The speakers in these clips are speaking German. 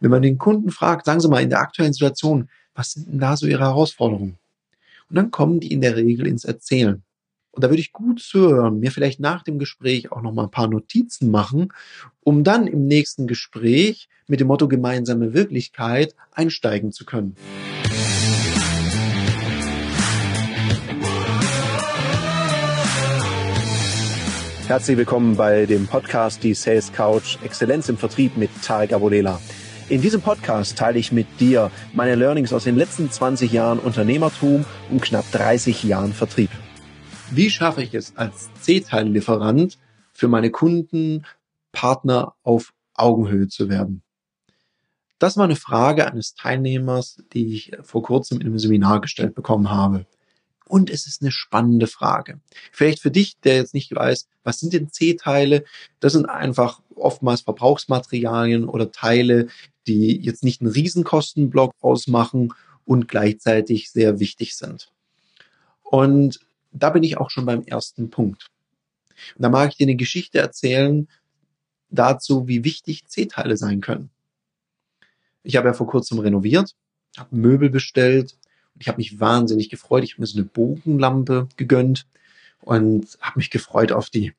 Wenn man den Kunden fragt, sagen Sie mal in der aktuellen Situation, was sind denn da so Ihre Herausforderungen? Und dann kommen die in der Regel ins Erzählen. Und da würde ich gut zuhören, mir vielleicht nach dem Gespräch auch noch mal ein paar Notizen machen, um dann im nächsten Gespräch mit dem Motto gemeinsame Wirklichkeit einsteigen zu können. Herzlich willkommen bei dem Podcast Die Sales Couch Exzellenz im Vertrieb mit Tarek Abodela. In diesem Podcast teile ich mit dir meine Learnings aus den letzten 20 Jahren Unternehmertum und knapp 30 Jahren Vertrieb. Wie schaffe ich es als C-Teil-Lieferant für meine Kunden, Partner auf Augenhöhe zu werden? Das war eine Frage eines Teilnehmers, die ich vor kurzem in einem Seminar gestellt bekommen habe. Und es ist eine spannende Frage. Vielleicht für dich, der jetzt nicht weiß, was sind denn C-Teile? Das sind einfach oftmals Verbrauchsmaterialien oder Teile, die jetzt nicht einen Riesenkostenblock ausmachen und gleichzeitig sehr wichtig sind. Und da bin ich auch schon beim ersten Punkt. Und da mag ich dir eine Geschichte erzählen dazu, wie wichtig C-Teile sein können. Ich habe ja vor kurzem renoviert, habe Möbel bestellt ich habe mich wahnsinnig gefreut. Ich habe mir so eine Bogenlampe gegönnt und habe mich gefreut auf die.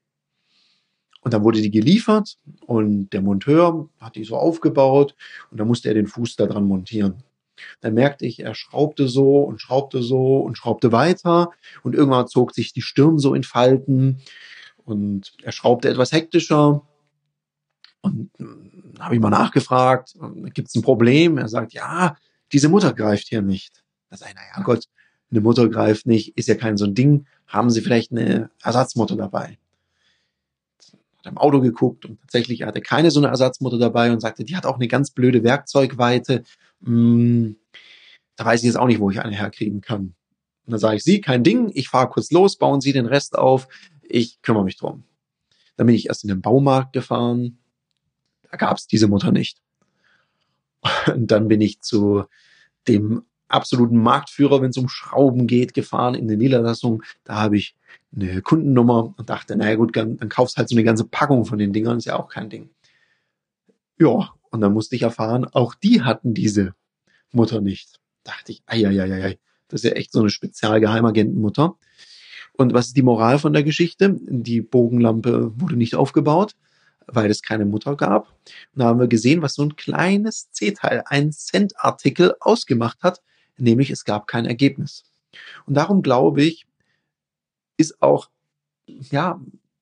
Und dann wurde die geliefert und der Monteur hat die so aufgebaut und dann musste er den Fuß da dran montieren. Dann merkte ich, er schraubte so und schraubte so und schraubte weiter und irgendwann zog sich die Stirn so in Falten und er schraubte etwas hektischer und hm, habe ich mal nachgefragt, gibt es ein Problem? Er sagt, ja, diese Mutter greift hier nicht. Da sage ich, naja Gott, eine Mutter greift nicht, ist ja kein so ein Ding. Haben Sie vielleicht eine Ersatzmutter dabei? Im Auto geguckt und tatsächlich hatte keine so eine Ersatzmutter dabei und sagte, die hat auch eine ganz blöde Werkzeugweite. Hm, da weiß ich jetzt auch nicht, wo ich eine herkriegen kann. Und dann sage ich, Sie, kein Ding, ich fahre kurz los, bauen Sie den Rest auf, ich kümmere mich drum. Dann bin ich erst in den Baumarkt gefahren, da gab es diese Mutter nicht. Und dann bin ich zu dem absoluten Marktführer, wenn es um Schrauben geht, gefahren in der Niederlassung. Da habe ich eine Kundennummer und dachte, naja gut, dann, dann kaufst halt so eine ganze Packung von den Dingern, ist ja auch kein Ding. Ja, und dann musste ich erfahren, auch die hatten diese Mutter nicht. Dachte ich, ei, ei, ei, ei, das ist ja echt so eine Spezialgeheimagentenmutter. Und was ist die Moral von der Geschichte? Die Bogenlampe wurde nicht aufgebaut weil es keine Mutter gab. Und da haben wir gesehen, was so ein kleines C-Teil, ein Cent-Artikel ausgemacht hat, nämlich es gab kein Ergebnis. Und darum glaube ich, ist auch, ja,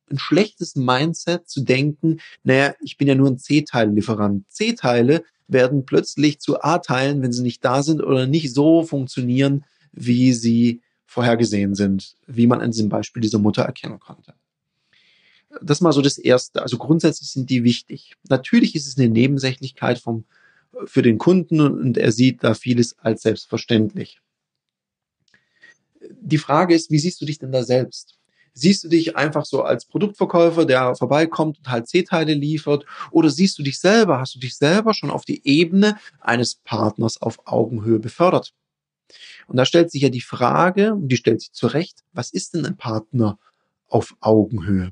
ein schlechtes Mindset zu denken, naja, ich bin ja nur ein C-Teil-Lieferant. C-Teile werden plötzlich zu A-Teilen, wenn sie nicht da sind oder nicht so funktionieren, wie sie vorhergesehen sind, wie man an diesem Beispiel dieser Mutter erkennen konnte. Das mal so das Erste. Also grundsätzlich sind die wichtig. Natürlich ist es eine Nebensächlichkeit vom für den Kunden und er sieht da vieles als selbstverständlich. Die Frage ist, wie siehst du dich denn da selbst? Siehst du dich einfach so als Produktverkäufer, der vorbeikommt und halt C-Teile liefert? Oder siehst du dich selber, hast du dich selber schon auf die Ebene eines Partners auf Augenhöhe befördert? Und da stellt sich ja die Frage, und die stellt sich zurecht, was ist denn ein Partner auf Augenhöhe?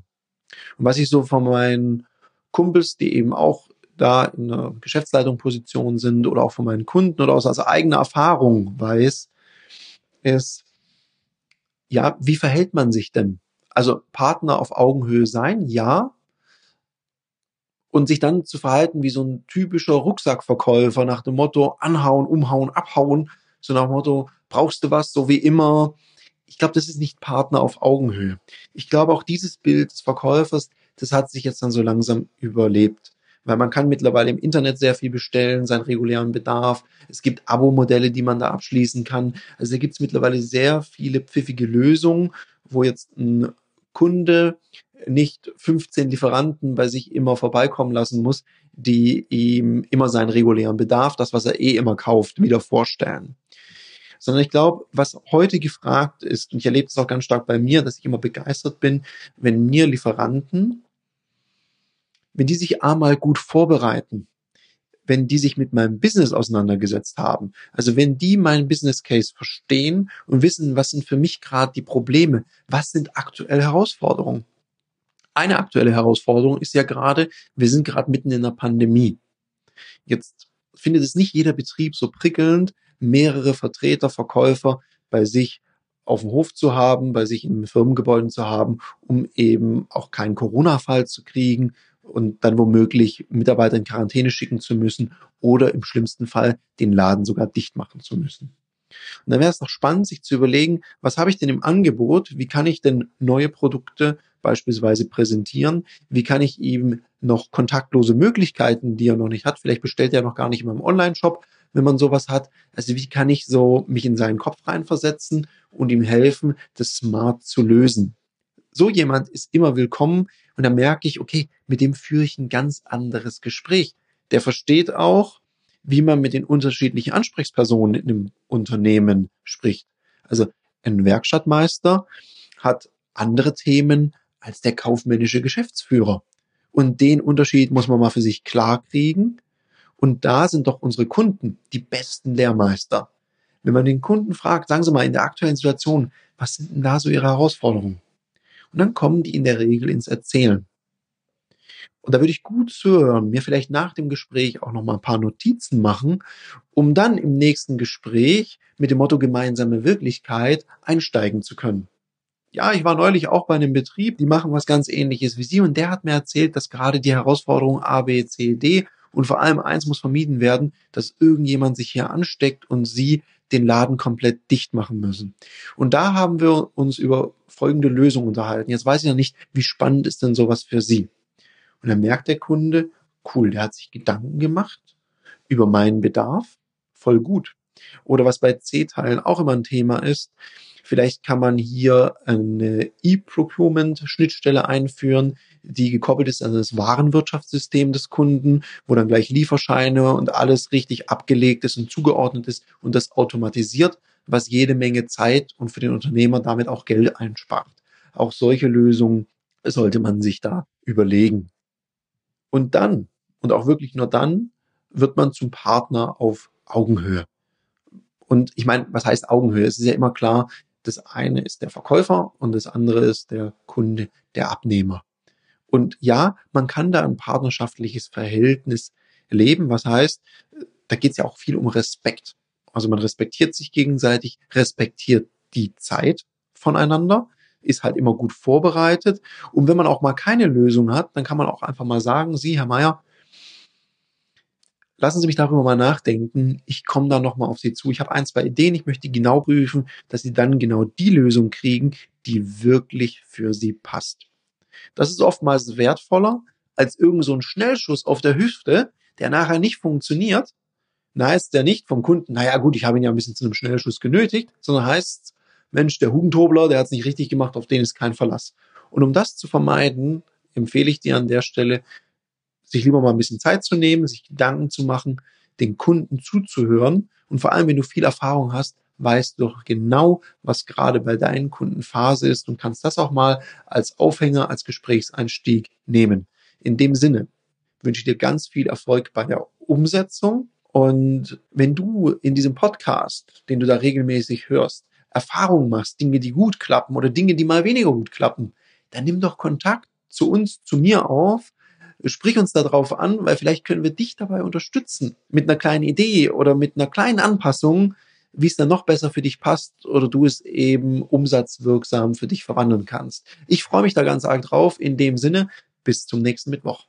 Und was ich so von meinen Kumpels, die eben auch da in einer Geschäftsleitungsposition sind oder auch von meinen Kunden oder aus eigener Erfahrung weiß, ist, ja, wie verhält man sich denn? Also Partner auf Augenhöhe sein, ja. Und sich dann zu verhalten wie so ein typischer Rucksackverkäufer nach dem Motto anhauen, umhauen, abhauen, so nach dem Motto, brauchst du was, so wie immer. Ich glaube, das ist nicht Partner auf Augenhöhe. Ich glaube, auch dieses Bild des Verkäufers, das hat sich jetzt dann so langsam überlebt weil man kann mittlerweile im Internet sehr viel bestellen, seinen regulären Bedarf. Es gibt Abo-Modelle, die man da abschließen kann. Also da gibt es mittlerweile sehr viele pfiffige Lösungen, wo jetzt ein Kunde nicht 15 Lieferanten bei sich immer vorbeikommen lassen muss, die ihm immer seinen regulären Bedarf, das, was er eh immer kauft, wieder vorstellen. Sondern ich glaube, was heute gefragt ist, und ich erlebe es auch ganz stark bei mir, dass ich immer begeistert bin, wenn mir Lieferanten wenn die sich einmal gut vorbereiten, wenn die sich mit meinem Business auseinandergesetzt haben, also wenn die meinen Business Case verstehen und wissen, was sind für mich gerade die Probleme, was sind aktuelle Herausforderungen. Eine aktuelle Herausforderung ist ja gerade, wir sind gerade mitten in einer Pandemie. Jetzt findet es nicht jeder Betrieb so prickelnd, mehrere Vertreter, Verkäufer bei sich auf dem Hof zu haben, bei sich in Firmengebäuden zu haben, um eben auch keinen Corona-Fall zu kriegen und dann womöglich Mitarbeiter in Quarantäne schicken zu müssen oder im schlimmsten Fall den Laden sogar dicht machen zu müssen. Und dann wäre es doch spannend, sich zu überlegen, was habe ich denn im Angebot? Wie kann ich denn neue Produkte beispielsweise präsentieren? Wie kann ich ihm noch kontaktlose Möglichkeiten, die er noch nicht hat? Vielleicht bestellt er noch gar nicht in meinem Online-Shop, wenn man sowas hat. Also wie kann ich so mich in seinen Kopf reinversetzen und ihm helfen, das smart zu lösen? So jemand ist immer willkommen und da merke ich, okay, mit dem führe ich ein ganz anderes Gespräch. Der versteht auch, wie man mit den unterschiedlichen Ansprechpersonen in einem Unternehmen spricht. Also ein Werkstattmeister hat andere Themen als der kaufmännische Geschäftsführer. Und den Unterschied muss man mal für sich klar kriegen. Und da sind doch unsere Kunden die besten Lehrmeister. Wenn man den Kunden fragt, sagen Sie mal in der aktuellen Situation, was sind denn da so Ihre Herausforderungen? Und dann kommen die in der Regel ins Erzählen. Und da würde ich gut zuhören, mir vielleicht nach dem Gespräch auch noch mal ein paar Notizen machen, um dann im nächsten Gespräch mit dem Motto gemeinsame Wirklichkeit einsteigen zu können. Ja, ich war neulich auch bei einem Betrieb, die machen was ganz ähnliches wie Sie und der hat mir erzählt, dass gerade die Herausforderung A, B, C, D und vor allem eins muss vermieden werden, dass irgendjemand sich hier ansteckt und Sie den Laden komplett dicht machen müssen. Und da haben wir uns über folgende Lösung unterhalten. Jetzt weiß ich ja nicht, wie spannend ist denn sowas für Sie? Und dann merkt der Kunde, cool, der hat sich Gedanken gemacht über meinen Bedarf, voll gut. Oder was bei C-Teilen auch immer ein Thema ist, vielleicht kann man hier eine E-Procurement-Schnittstelle einführen, die gekoppelt ist an das Warenwirtschaftssystem des Kunden, wo dann gleich Lieferscheine und alles richtig abgelegt ist und zugeordnet ist und das automatisiert, was jede Menge Zeit und für den Unternehmer damit auch Geld einspart. Auch solche Lösungen sollte man sich da überlegen. Und dann, und auch wirklich nur dann, wird man zum Partner auf Augenhöhe. Und ich meine, was heißt Augenhöhe? Es ist ja immer klar, das eine ist der Verkäufer und das andere ist der Kunde, der Abnehmer. Und ja, man kann da ein partnerschaftliches Verhältnis leben, was heißt, da geht es ja auch viel um Respekt. Also man respektiert sich gegenseitig, respektiert die Zeit voneinander, ist halt immer gut vorbereitet. Und wenn man auch mal keine Lösung hat, dann kann man auch einfach mal sagen, Sie, Herr Meier, lassen Sie mich darüber mal nachdenken. Ich komme da nochmal auf Sie zu. Ich habe ein, zwei Ideen. Ich möchte genau prüfen, dass Sie dann genau die Lösung kriegen, die wirklich für Sie passt. Das ist oftmals wertvoller als irgend so Schnellschuss auf der Hüfte, der nachher nicht funktioniert. Na, heißt der nicht vom Kunden, naja gut, ich habe ihn ja ein bisschen zu einem Schnellschuss genötigt, sondern heißt, Mensch, der Hugentobler, der hat es nicht richtig gemacht, auf den ist kein Verlass. Und um das zu vermeiden, empfehle ich dir an der Stelle, sich lieber mal ein bisschen Zeit zu nehmen, sich Gedanken zu machen, den Kunden zuzuhören. Und vor allem, wenn du viel Erfahrung hast, weißt du doch genau, was gerade bei deinen Kunden Phase ist und kannst das auch mal als Aufhänger, als Gesprächseinstieg nehmen. In dem Sinne wünsche ich dir ganz viel Erfolg bei der Umsetzung. Und wenn du in diesem Podcast, den du da regelmäßig hörst, Erfahrungen machst, Dinge, die gut klappen oder Dinge, die mal weniger gut klappen, dann nimm doch Kontakt zu uns, zu mir auf sprich uns darauf an, weil vielleicht können wir dich dabei unterstützen mit einer kleinen Idee oder mit einer kleinen Anpassung, wie es dann noch besser für dich passt oder du es eben umsatzwirksam für dich verwandeln kannst. Ich freue mich da ganz arg drauf. In dem Sinne, bis zum nächsten Mittwoch.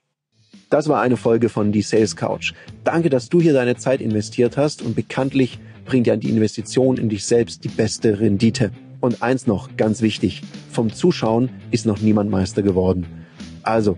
Das war eine Folge von Die Sales Couch. Danke, dass du hier deine Zeit investiert hast und bekanntlich bringt ja die Investition in dich selbst die beste Rendite. Und eins noch, ganz wichtig, vom Zuschauen ist noch niemand Meister geworden. Also,